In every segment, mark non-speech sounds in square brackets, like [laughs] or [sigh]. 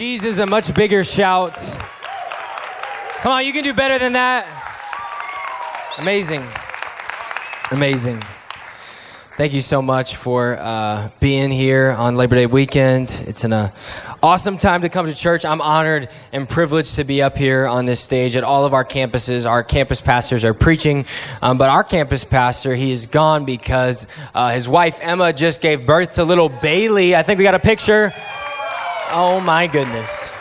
Jesus a much bigger shout? Come on, you can do better than that. Amazing. Amazing. Thank you so much for uh, being here on Labor Day weekend. It's an uh, awesome time to come to church. I'm honored and privileged to be up here on this stage at all of our campuses. Our campus pastors are preaching, um, but our campus pastor, he is gone because uh, his wife Emma just gave birth to little Bailey. I think we got a picture. Oh my goodness.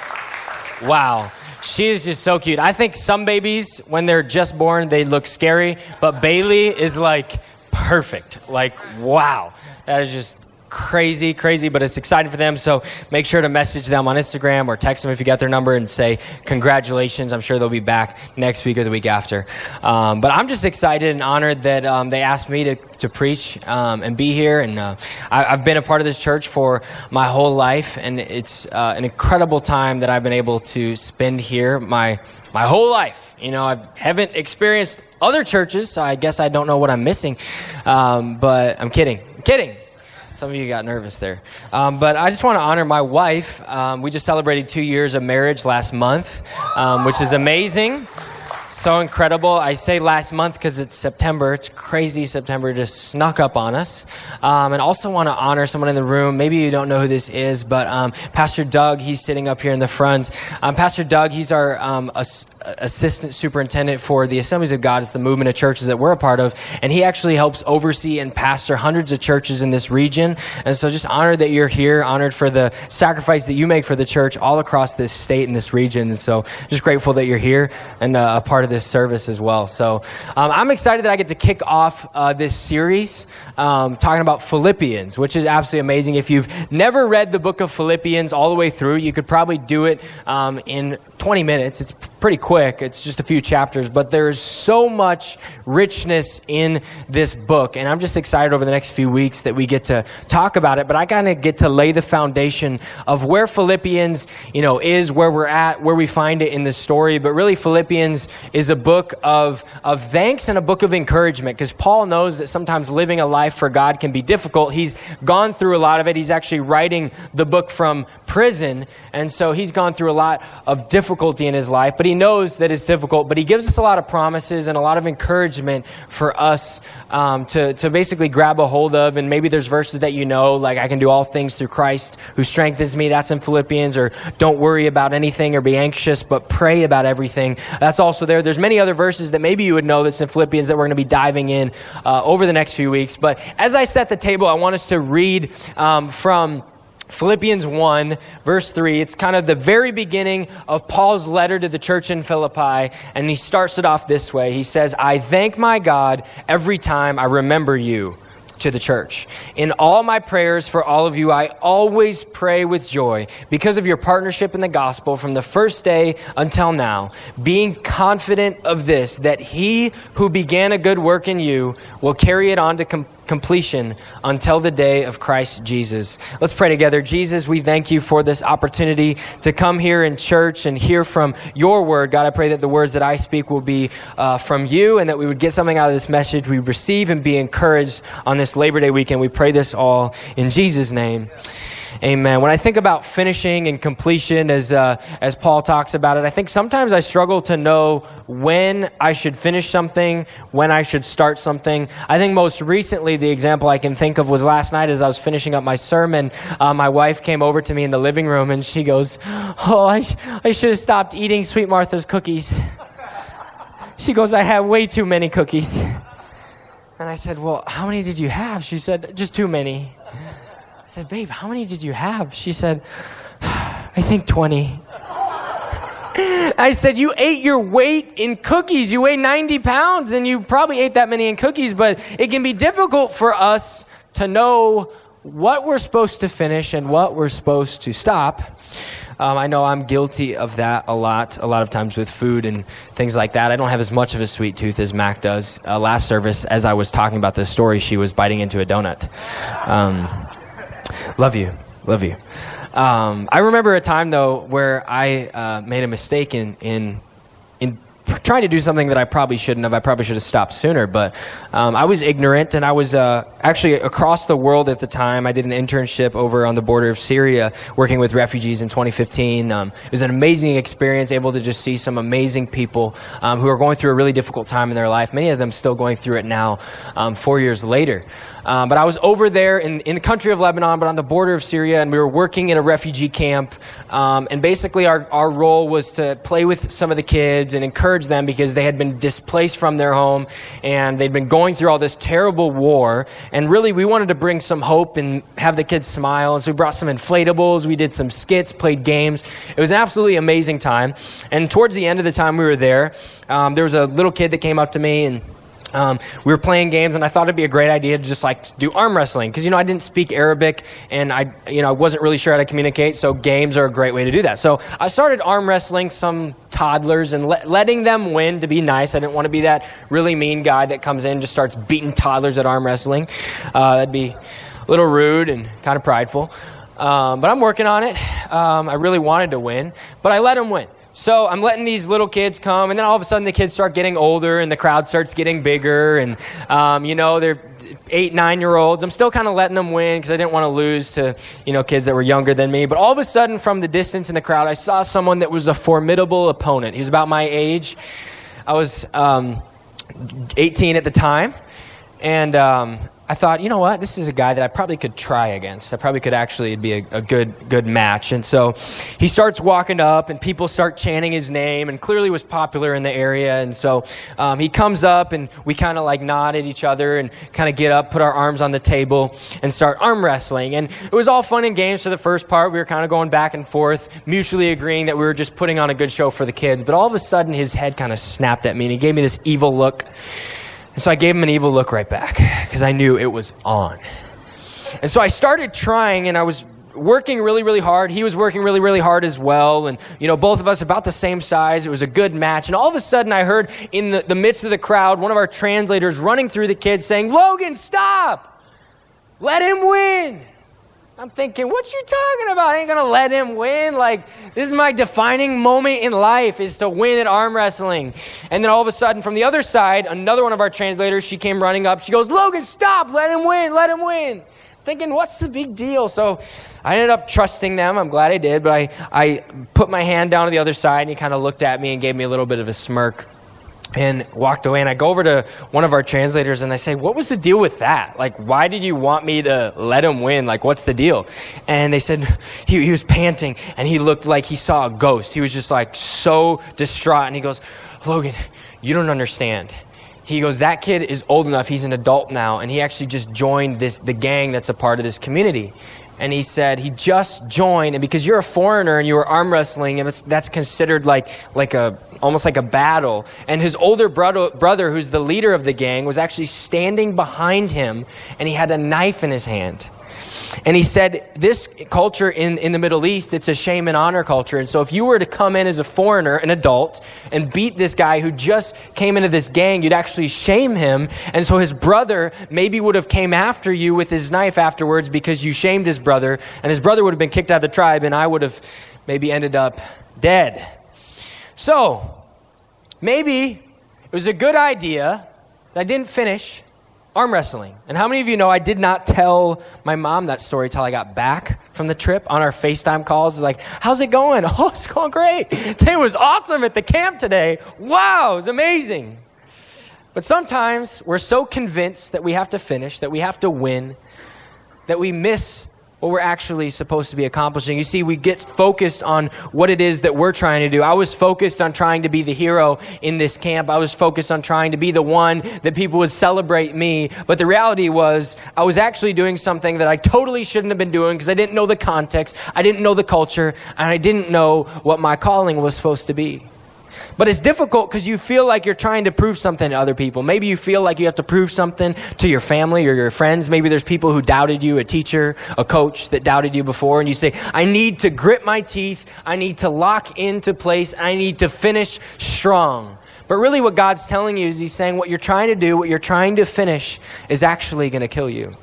Wow. She is just so cute. I think some babies, when they're just born, they look scary, but Bailey is like perfect. Like, wow. That is just crazy, crazy, but it's exciting for them. So make sure to message them on Instagram or text them if you got their number and say, Congratulations. I'm sure they'll be back next week or the week after. Um, but I'm just excited and honored that um, they asked me to, to preach um, and be here. And uh, I, have been a part of this church for my whole life, and it's uh, an incredible time that I've been able to spend here my, my whole life. You know, I haven't experienced other churches, so I guess I don't know what I'm missing. Um, but I'm kidding. I'm kidding. Some of you got nervous there. Um, but I just want to honor my wife. Um, we just celebrated two years of marriage last month, um, which is amazing. So incredible. I say last month because it's September. It's crazy. September just snuck up on us. Um, and also want to honor someone in the room. Maybe you don't know who this is, but um, Pastor Doug, he's sitting up here in the front. Um, Pastor Doug, he's our um, assistant superintendent for the Assemblies of God. It's the movement of churches that we're a part of. And he actually helps oversee and pastor hundreds of churches in this region. And so just honored that you're here, honored for the sacrifice that you make for the church all across this state and this region. And so just grateful that you're here and uh, a part of this service as well. So um, I'm excited that I get to kick off uh, this series um, talking about Philippians, which is absolutely amazing. If you've never read the book of Philippians all the way through, you could probably do it um, in 20 minutes. It's pretty quick, it's just a few chapters, but there's so much richness in this book. And I'm just excited over the next few weeks that we get to talk about it. But I kind of get to lay the foundation of where Philippians, you know, is, where we're at, where we find it in the story. But really, Philippians is a book of, of thanks and a book of encouragement because Paul knows that sometimes living a life for God can be difficult. He's gone through a lot of it. He's actually writing the book from prison. And so he's gone through a lot of difficulty in his life. But he knows that it's difficult, but he gives us a lot of promises and a lot of encouragement for us um, to, to basically grab a hold of. And maybe there's verses that you know, like I can do all things through Christ who strengthens me. That's in Philippians. Or don't worry about anything or be anxious, but pray about everything. That's also there. There's many other verses that maybe you would know that's in Philippians that we're going to be diving in uh, over the next few weeks. But as I set the table, I want us to read um, from Philippians 1, verse 3, it's kind of the very beginning of Paul's letter to the church in Philippi, and he starts it off this way. He says, I thank my God every time I remember you to the church. In all my prayers for all of you, I always pray with joy because of your partnership in the gospel from the first day until now, being confident of this, that he who began a good work in you will carry it on to completion completion until the day of Christ Jesus. Let's pray together. Jesus, we thank you for this opportunity to come here in church and hear from your word. God, I pray that the words that I speak will be uh, from you and that we would get something out of this message. We receive and be encouraged on this Labor Day weekend. We pray this all in Jesus' name. Amen. When I think about finishing and completion, as, uh, as Paul talks about it, I think sometimes I struggle to know when I should finish something, when I should start something. I think most recently, the example I can think of was last night as I was finishing up my sermon. Uh, my wife came over to me in the living room and she goes, Oh, I, sh- I should have stopped eating Sweet Martha's cookies. [laughs] She goes, I had way too many cookies. And I said, Well, how many did you have? She said, Just too many. I said, Babe, how many did you have? She said, I think 20. I said, You ate your weight in cookies. You weigh 90 pounds, and you probably ate that many in cookies, but it can be difficult for us to know what we're supposed to finish and what we're supposed to stop. Um, I know I'm guilty of that a lot, a lot of times with food and things like that. I don't have as much of a sweet tooth as Mac does. Uh, last service, as I was talking about this story, she was biting into a donut. Um, Love you. Love you. Um, I remember a time, though, where I uh, made a mistake in, in, in trying to do something that I probably shouldn't have. I probably should have stopped sooner, but um, I was ignorant, and I was uh, actually across the world at the time. I did an internship over on the border of Syria, working with refugees in 2015. Um, it was an amazing experience, able to just see some amazing people um, who are going through a really difficult time in their life. Many of them still going through it now, um, four years later. Um, but I was over there in, in the country of Lebanon, but on the border of Syria, and we were working in a refugee camp. Um, and basically, our, our role was to play with some of the kids and encourage them because they had been displaced from their home and they'd been going through all this terrible war. And really, we wanted to bring some hope and have the kids smile. So we brought some inflatables, we did some skits, played games. It was an absolutely amazing time. And towards the end of the time we were there, um, there was a little kid that came up to me and um, we were playing games, and I thought it'd be a great idea to just like do arm wrestling because you know I didn't speak Arabic, and I you know I wasn't really sure how to communicate. So games are a great way to do that. So I started arm wrestling some toddlers and le- letting them win to be nice. I didn't want to be that really mean guy that comes in and just starts beating toddlers at arm wrestling. Uh, that'd be a little rude and kind of prideful. Um, but I'm working on it. Um, I really wanted to win, but I let them win. So I'm letting these little kids come, and then all of a sudden the kids start getting older, and the crowd starts getting bigger, and um, you know they're eight, nine year olds. I'm still kind of letting them win because I didn't want to lose to you know kids that were younger than me. But all of a sudden, from the distance in the crowd, I saw someone that was a formidable opponent. He was about my age. I was um, 18 at the time, and um, I thought, you know what, this is a guy that I probably could try against. I probably could actually be a, a, good good match. And so he starts walking up, and people start chanting his name, and clearly was popular in the area. And so um, he comes up, and we kind of like nod at each other and kind of get up, put our arms on the table, and start arm wrestling. And it was all fun and games for the first part. We were kind of going back and forth, mutually agreeing that we were just putting on a good show for the kids. But all of a sudden, his head kind of snapped at me, and he gave me this evil look. And so I gave him an evil look right back because I knew it was on. And so I started trying and I was working really, really hard. He was working really, really hard as well. And, you know, both of us about the same size. It was a good match. And all of a sudden, I heard in the, the midst of the crowd one of our translators running through the kids saying, Logan, stop! Let him win! I'm thinking, what you talking about? I ain't gonna let him win. Like, this is my defining moment in life is to win at arm wrestling. And then all of a sudden, from the other side, another one of our translators, she came running up. She goes, Logan, stop, let him win, let him win. Thinking, what's the big deal? So I ended up trusting them. I'm glad I did, but I, I put my hand down to the other side and he kind of looked at me and gave me a little bit of a smirk and walked away. And I go over to one of our translators and I say, What was the deal with that? Like, why did you want me to let him win? Like, what's the deal? And they said, [laughs] He, he was panting and he looked like he saw a ghost. He was just like so distraught. And he goes, Logan, you don't understand. He goes, That kid is old enough. He's an adult now. And he actually just joined this, the gang that's a part of this community and he said he just joined and because you're a foreigner and you were arm wrestling and that's considered like like a almost like a battle. And his older brother, brother who's the leader of the gang was actually standing behind him and he had a knife in his hand and he said, This culture in, in the Middle East, it's a shame and honor culture. And so if you were to come in as a foreigner, an adult, and beat this guy who just came into this gang, you'd actually shame him. And so his brother maybe would have came after you with his knife afterwards because you shamed his brother. And his brother would have been kicked out of the tribe, and I would have maybe ended up dead. So maybe it was a good idea that I didn't finish arm wrestling. And how many of you know I did not tell my mom that story till I got back from the trip on our FaceTime calls? Like, how's it going? [laughs] Oh, it's going great. Today was awesome at the camp today. Wow, it was amazing. But sometimes we're so convinced that we have to finish, that we have to win, that we miss what we're actually supposed to be accomplishing. You see, we get focused on what it is that we're trying to do. I was focused on trying to be the hero in this camp. I was focused on trying to be the one that people would celebrate me. But the reality was, I was actually doing something that I totally shouldn't have been doing because I didn't know the context, I didn't know the culture, and I didn't know what my calling was supposed to be. But it's difficult because you feel like you're trying to prove something to other people. Maybe you feel like you have to prove something to your family or your friends. Maybe there's people who doubted you, a teacher, a coach that doubted you before, and you say, I need to grit my teeth. I need to lock into place. I need to finish strong. But really, what God's telling you is He's saying what you're trying to do, what you're trying to finish, is actually going to kill you.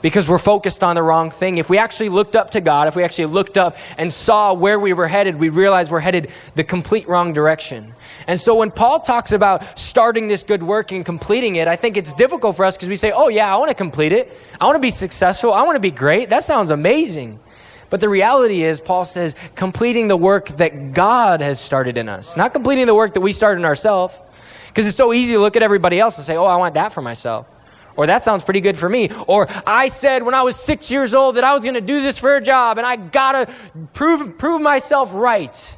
Because we're focused on the wrong thing. If we actually looked up to God, if we actually looked up and saw where we were headed, we realize we're headed the complete wrong direction. And so when Paul talks about starting this good work and completing it, I think it's difficult for us because we say, oh, yeah, I want to complete it. I want to be successful. I want to be great. That sounds amazing. But the reality is, Paul says, completing the work that God has started in us, not completing the work that we started in ourselves. Because it's so easy to look at everybody else and say, oh, I want that for myself. Or that sounds pretty good for me. Or I said when I was six years old that I was going to do this for a job and I got to prove, prove myself right.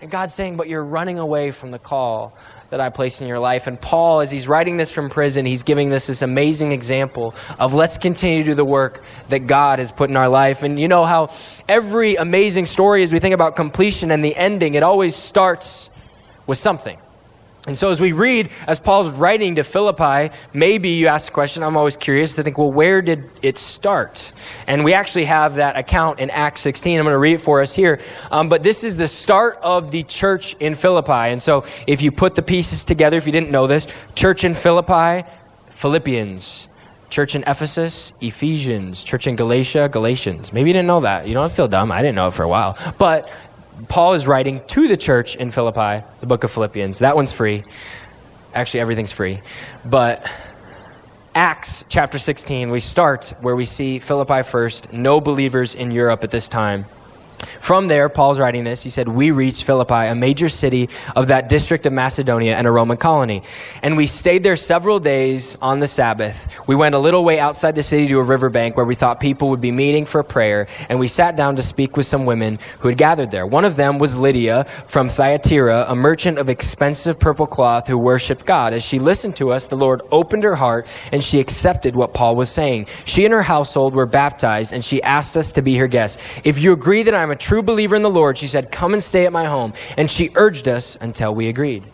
And God's saying, but you're running away from the call that I place in your life. And Paul, as he's writing this from prison, he's giving this this amazing example of let's continue to do the work that God has put in our life. And you know how every amazing story, as we think about completion and the ending, it always starts with something. And so, as we read, as Paul's writing to Philippi, maybe you ask the question, I'm always curious to think, well, where did it start? And we actually have that account in Acts 16. I'm going to read it for us here. Um, but this is the start of the church in Philippi. And so, if you put the pieces together, if you didn't know this, church in Philippi, Philippians. Church in Ephesus, Ephesians. Church in Galatia, Galatians. Maybe you didn't know that. You don't feel dumb. I didn't know it for a while. But Paul is writing to the church in Philippi, the book of Philippians. That one's free. Actually, everything's free. But Acts chapter 16, we start where we see Philippi first, no believers in Europe at this time. From there, Paul's writing this. He said, We reached Philippi, a major city of that district of Macedonia and a Roman colony. And we stayed there several days on the Sabbath. We went a little way outside the city to a riverbank where we thought people would be meeting for prayer. And we sat down to speak with some women who had gathered there. One of them was Lydia from Thyatira, a merchant of expensive purple cloth who worshiped God. As she listened to us, the Lord opened her heart and she accepted what Paul was saying. She and her household were baptized and she asked us to be her guests. If you agree that I'm I'm a true believer in the Lord, she said, Come and stay at my home. And she urged us until we agreed.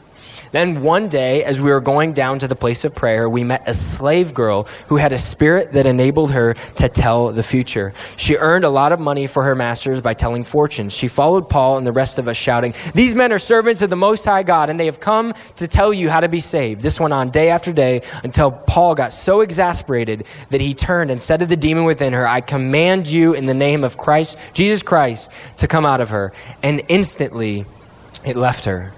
Then one day, as we were going down to the place of prayer, we met a slave girl who had a spirit that enabled her to tell the future. She earned a lot of money for her masters by telling fortunes. She followed Paul and the rest of us, shouting, These men are servants of the Most High God, and they have come to tell you how to be saved. This went on day after day until Paul got so exasperated that he turned and said to the demon within her, I command you in the name of Christ, Jesus Christ, to come out of her. And instantly it left her.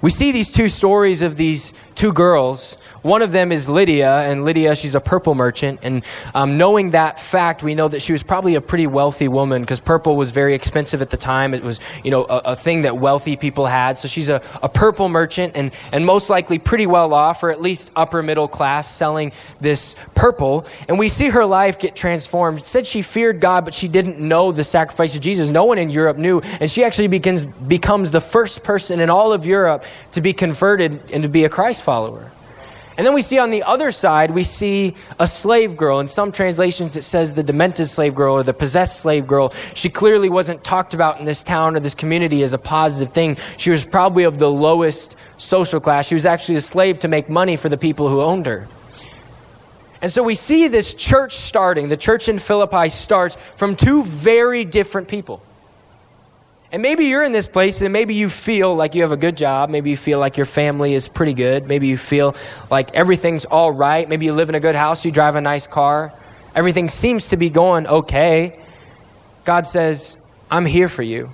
We see these two stories of these two girls one of them is Lydia, and Lydia, she's a purple merchant. And um, knowing that fact, we know that she was probably a pretty wealthy woman because purple was very expensive at the time. It was, you know, a, a thing that wealthy people had. So she's a, a purple merchant and, and most likely pretty well off, or at least upper middle class, selling this purple. And we see her life get transformed. It said she feared God, but she didn't know the sacrifice of Jesus. No one in Europe knew. And she actually begins, becomes the first person in all of Europe to be converted and to be a Christ follower. And then we see on the other side, we see a slave girl. In some translations, it says the demented slave girl or the possessed slave girl. She clearly wasn't talked about in this town or this community as a positive thing. She was probably of the lowest social class. She was actually a slave to make money for the people who owned her. And so we see this church starting. The church in Philippi starts from two very different people. And maybe you're in this place and maybe you feel like you have a good job. Maybe you feel like your family is pretty good. Maybe you feel like everything's all right. Maybe you live in a good house, you drive a nice car. Everything seems to be going okay. God says, I'm here for you.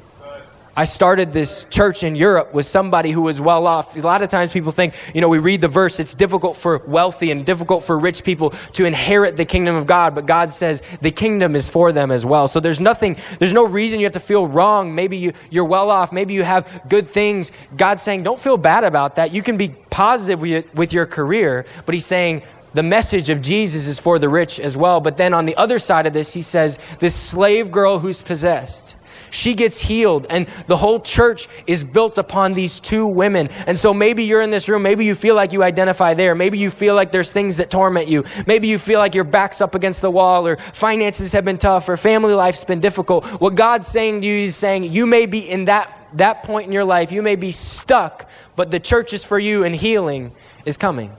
I started this church in Europe with somebody who was well off. A lot of times people think, you know, we read the verse, it's difficult for wealthy and difficult for rich people to inherit the kingdom of God, but God says the kingdom is for them as well. So there's nothing, there's no reason you have to feel wrong. Maybe you, you're well off. Maybe you have good things. God's saying, don't feel bad about that. You can be positive with, with your career, but He's saying, the message of Jesus is for the rich as well. But then on the other side of this, he says, this slave girl who's possessed she gets healed, and the whole church is built upon these two women. And so maybe you're in this room, maybe you feel like you identify there, maybe you feel like there's things that torment you, maybe you feel like your back's up against the wall, or finances have been tough, or family life's been difficult. What God's saying to you is saying, you may be in that, that point in your life, you may be stuck, but the church is for you, and healing is coming.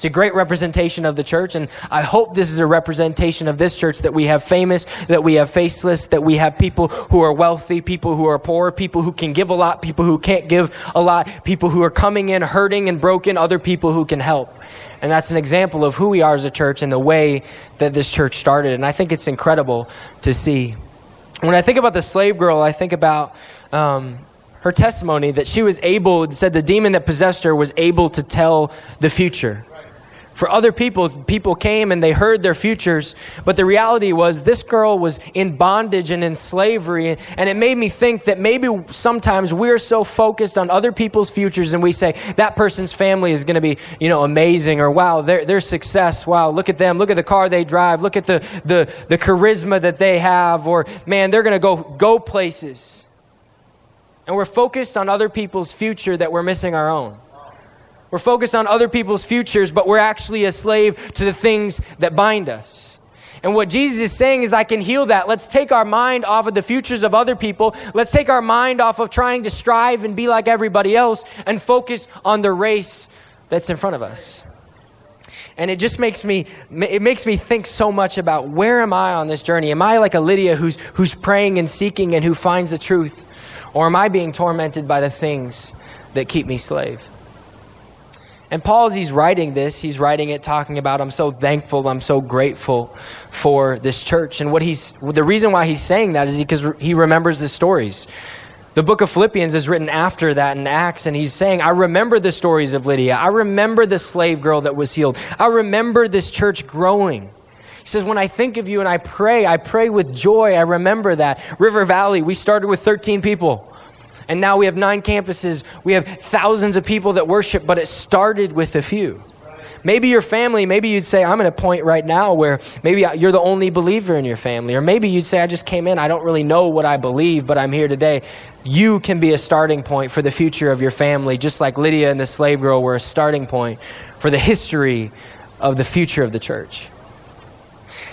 It's a great representation of the church, and I hope this is a representation of this church that we have famous, that we have faceless, that we have people who are wealthy, people who are poor, people who can give a lot, people who can't give a lot, people who are coming in hurting and broken, other people who can help. And that's an example of who we are as a church and the way that this church started. And I think it's incredible to see. When I think about the slave girl, I think about um, her testimony that she was able, said the demon that possessed her was able to tell the future. For other people, people came and they heard their futures, but the reality was this girl was in bondage and in slavery. And it made me think that maybe sometimes we're so focused on other people's futures and we say, that person's family is going to be, you know, amazing, or wow, their, their success, wow, look at them, look at the car they drive, look at the, the, the charisma that they have, or man, they're going to go, go places. And we're focused on other people's future that we're missing our own. We're focused on other people's futures, but we're actually a slave to the things that bind us. And what Jesus is saying is, I can heal that. Let's take our mind off of the futures of other people. Let's take our mind off of trying to strive and be like everybody else and focus on the race that's in front of us. And it just makes me, it makes me think so much about where am I on this journey? Am I like a Lydia who's, who's praying and seeking and who finds the truth? Or am I being tormented by the things that keep me slave? And Paul, as he's writing this, he's writing it talking about, I'm so thankful, I'm so grateful for this church. And what he's, the reason why he's saying that is because he remembers the stories. The book of Philippians is written after that in Acts, and he's saying, I remember the stories of Lydia. I remember the slave girl that was healed. I remember this church growing. He says, When I think of you and I pray, I pray with joy. I remember that. River Valley, we started with 13 people. And now we have nine campuses. We have thousands of people that worship, but it started with a few. Maybe your family, maybe you'd say, I'm at a point right now where maybe you're the only believer in your family. Or maybe you'd say, I just came in, I don't really know what I believe, but I'm here today. You can be a starting point for the future of your family, just like Lydia and the slave girl were a starting point for the history of the future of the church.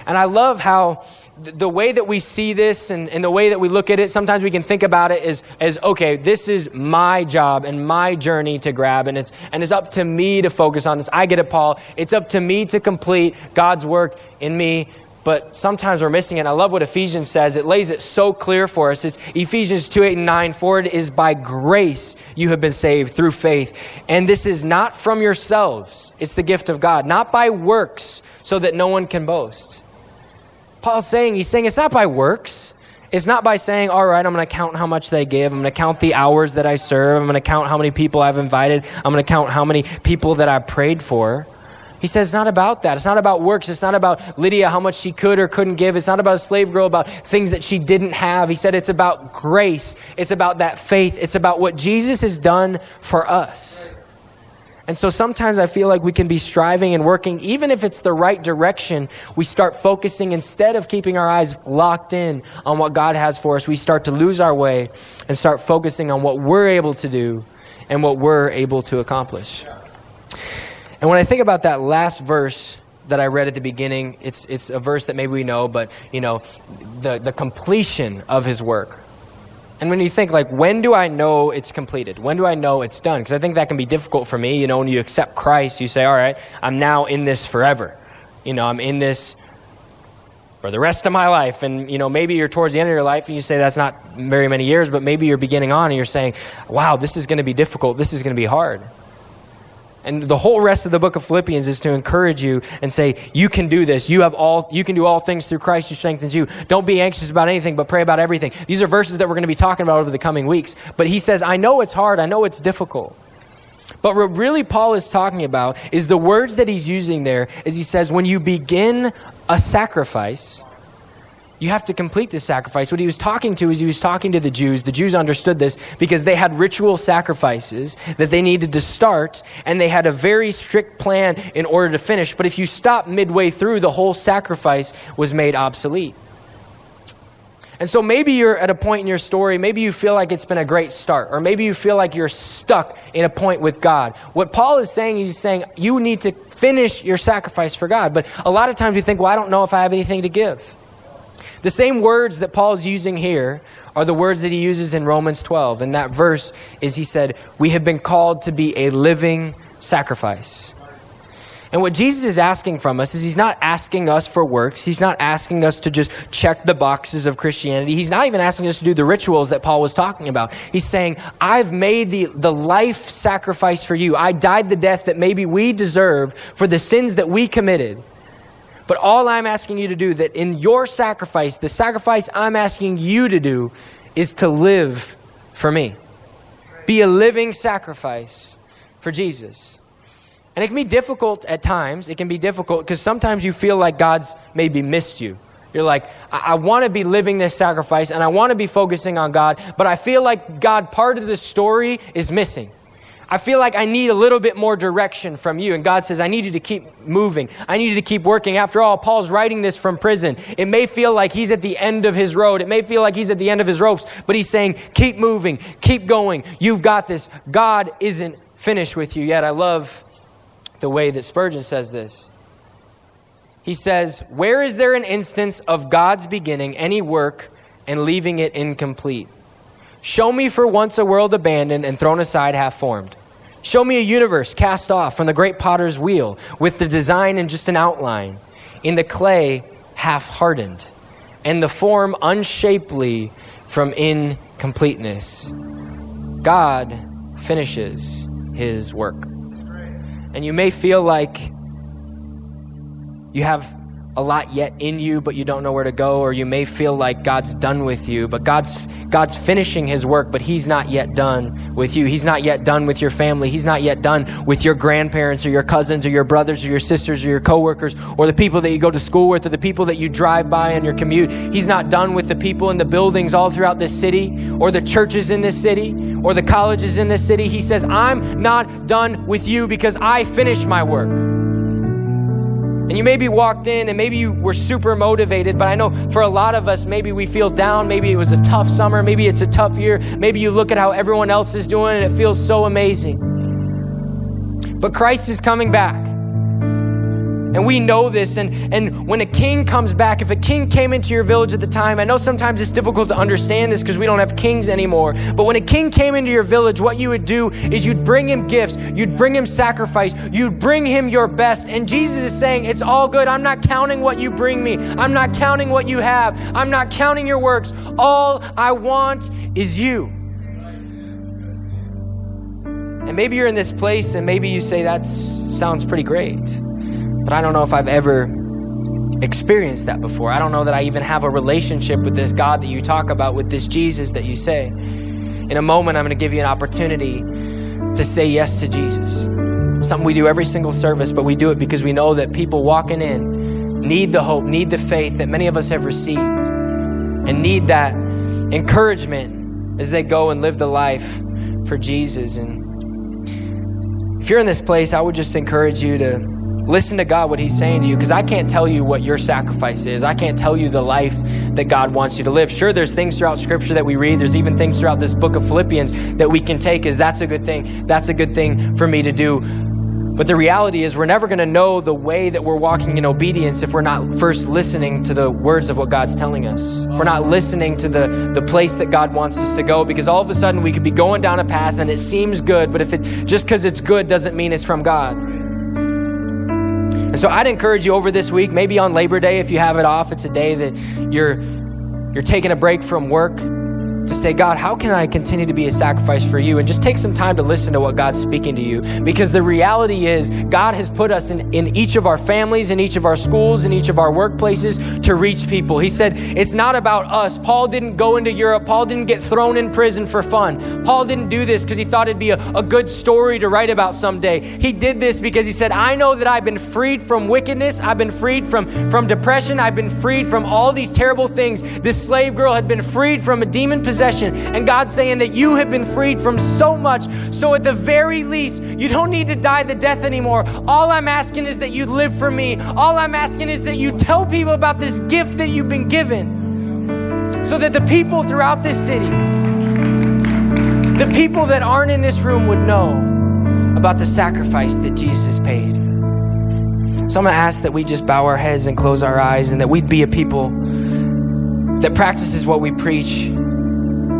And I love how the way that we see this and, and, the way that we look at it, sometimes we can think about it as, as okay, this is my job and my journey to grab, and it's, and it's up to me to focus on this. I get it, Paul. It's up to me to complete God's work in me. But sometimes we're missing it. I love what Ephesians says. It lays it so clear for us. It's Ephesians 2 8 and 9. For it is by grace you have been saved through faith. And this is not from yourselves, it's the gift of God, not by works, so that no one can boast. Paul's saying, he's saying it's not by works. It's not by saying, all right, I'm going to count how much they give. I'm going to count the hours that I serve. I'm going to count how many people I've invited. I'm going to count how many people that I prayed for. He says it's not about that. It's not about works. It's not about Lydia, how much she could or couldn't give. It's not about a slave girl, about things that she didn't have. He said it's about grace. It's about that faith. It's about what Jesus has done for us. And so sometimes I feel like we can be striving and working, even if it's the right direction, we start focusing instead of keeping our eyes locked in on what God has for us. We start to lose our way and start focusing on what we're able to do and what we're able to accomplish. And when I think about that last verse that I read at the beginning, it's, it's a verse that maybe we know, but, you know, the, the completion of his work and when you think, like, when do I know it's completed? When do I know it's done? Because I think that can be difficult for me. You know, when you accept Christ, you say, all right, I'm now in this forever. You know, I'm in this for the rest of my life. And, you know, maybe you're towards the end of your life and you say that's not very many years, but maybe you're beginning on and you're saying, wow, this is going to be difficult. This is going to be hard. And the whole rest of the book of Philippians is to encourage you and say, you can do this. You have all you can do all things through Christ who strengthens you. Don't be anxious about anything, but pray about everything. These are verses that we're going to be talking about over the coming weeks. But he says, I know it's hard, I know it's difficult. But what really Paul is talking about is the words that he's using there is he says, when you begin a sacrifice, you have to complete this sacrifice. What he was talking to is he was talking to the Jews. The Jews understood this because they had ritual sacrifices that they needed to start, and they had a very strict plan in order to finish. But if you stop midway through, the whole sacrifice was made obsolete. And so maybe you're at a point in your story, maybe you feel like it's been a great start, or maybe you feel like you're stuck in a point with God. What Paul is saying, he's saying you need to finish your sacrifice for God. But a lot of times we think, well, I don't know if I have anything to give. The same words that Paul's using here are the words that he uses in Romans 12. And that verse is he said, We have been called to be a living sacrifice. And what Jesus is asking from us is he's not asking us for works. He's not asking us to just check the boxes of Christianity. He's not even asking us to do the rituals that Paul was talking about. He's saying, I've made the, the life sacrifice for you. I died the death that maybe we deserve for the sins that we committed. But all I'm asking you to do, that in your sacrifice, the sacrifice I'm asking you to do, is to live for me. Be a living sacrifice for Jesus. And it can be difficult at times. It can be difficult because sometimes you feel like God's maybe missed you. You're like, I, I want to be living this sacrifice and I want to be focusing on God, but I feel like God, part of the story is missing. I feel like I need a little bit more direction from you. And God says, I need you to keep moving. I need you to keep working. After all, Paul's writing this from prison. It may feel like he's at the end of his road. It may feel like he's at the end of his ropes, but he's saying, keep moving, keep going. You've got this. God isn't finished with you yet. I love the way that Spurgeon says this. He says, Where is there an instance of God's beginning any work and leaving it incomplete? Show me for once a world abandoned and thrown aside half formed. Show me a universe cast off from the great potter's wheel with the design and just an outline, in the clay half hardened, and the form unshapely from incompleteness. God finishes his work. And you may feel like you have a lot yet in you, but you don't know where to go, or you may feel like God's done with you, but God's God's finishing his work, but he's not yet done with you. He's not yet done with your family. He's not yet done with your grandparents or your cousins or your brothers or your sisters or your coworkers or the people that you go to school with or the people that you drive by on your commute. He's not done with the people in the buildings all throughout this city or the churches in this city or the colleges in this city. He says, I'm not done with you because I finished my work. And you maybe walked in and maybe you were super motivated, but I know for a lot of us, maybe we feel down. Maybe it was a tough summer. Maybe it's a tough year. Maybe you look at how everyone else is doing and it feels so amazing. But Christ is coming back. And we know this. And, and when a king comes back, if a king came into your village at the time, I know sometimes it's difficult to understand this because we don't have kings anymore. But when a king came into your village, what you would do is you'd bring him gifts, you'd bring him sacrifice, you'd bring him your best. And Jesus is saying, It's all good. I'm not counting what you bring me, I'm not counting what you have, I'm not counting your works. All I want is you. And maybe you're in this place and maybe you say, That sounds pretty great. But I don't know if I've ever experienced that before. I don't know that I even have a relationship with this God that you talk about, with this Jesus that you say. In a moment, I'm going to give you an opportunity to say yes to Jesus. Something we do every single service, but we do it because we know that people walking in need the hope, need the faith that many of us have received, and need that encouragement as they go and live the life for Jesus. And if you're in this place, I would just encourage you to Listen to God, what He's saying to you, because I can't tell you what your sacrifice is. I can't tell you the life that God wants you to live. Sure, there's things throughout Scripture that we read. There's even things throughout this book of Philippians that we can take as that's a good thing. That's a good thing for me to do. But the reality is, we're never going to know the way that we're walking in obedience if we're not first listening to the words of what God's telling us. If we're not listening to the, the place that God wants us to go, because all of a sudden we could be going down a path and it seems good, but if it just because it's good doesn't mean it's from God. And so I'd encourage you over this week, maybe on Labor Day, if you have it off, it's a day that you're you're taking a break from work to say, God, how can I continue to be a sacrifice for you? And just take some time to listen to what God's speaking to you. Because the reality is, God has put us in, in each of our families, in each of our schools, in each of our workplaces to reach people. He said, it's not about us. Paul didn't go into Europe. Paul didn't get thrown in prison for fun. Paul didn't do this because he thought it'd be a, a good story to write about someday. He did this because he said, I know that I've been freed from wickedness. I've been freed from, from depression. I've been freed from all these terrible things. This slave girl had been freed from a demon possession possession. And God's saying that you have been freed from so much. So at the very least, you don't need to die the death anymore. All I'm asking is that you live for me. All I'm asking is that you tell people about this gift that you've been given. So that the people throughout this city, the people that aren't in this room would know about the sacrifice that Jesus paid. So I'm going to ask that we just bow our heads and close our eyes and that we'd be a people that practices what we preach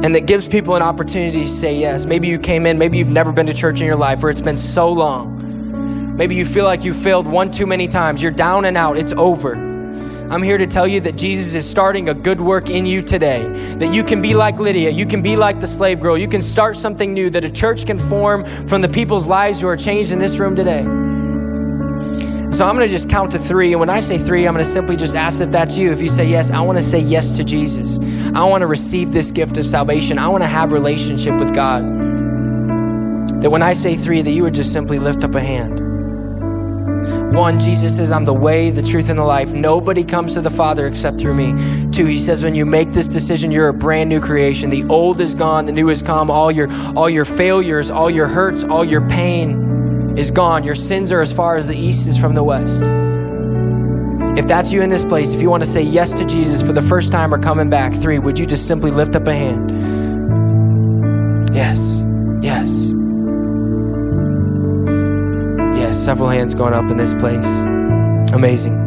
and that gives people an opportunity to say yes. Maybe you came in, maybe you've never been to church in your life, or it's been so long. Maybe you feel like you failed one too many times. You're down and out. It's over. I'm here to tell you that Jesus is starting a good work in you today. That you can be like Lydia, you can be like the slave girl, you can start something new, that a church can form from the people's lives who are changed in this room today. So I'm going to just count to three. And when I say three, I'm going to simply just ask if that's you. If you say yes, I want to say yes to Jesus. I want to receive this gift of salvation. I want to have relationship with God. That when I say three, that you would just simply lift up a hand. One, Jesus says, I'm the way, the truth, and the life. Nobody comes to the Father except through me. Two, he says, when you make this decision, you're a brand new creation. The old is gone, the new has come. All your all your failures, all your hurts, all your pain is gone. Your sins are as far as the east is from the west. If that's you in this place, if you want to say yes to Jesus for the first time or coming back, three, would you just simply lift up a hand? Yes, yes. Yes, several hands going up in this place. Amazing.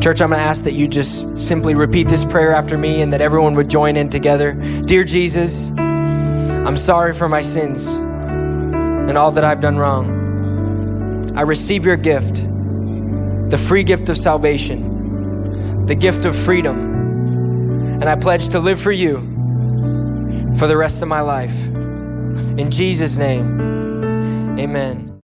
Church, I'm going to ask that you just simply repeat this prayer after me and that everyone would join in together. Dear Jesus, I'm sorry for my sins and all that I've done wrong. I receive your gift, the free gift of salvation, the gift of freedom, and I pledge to live for you for the rest of my life. In Jesus' name, amen.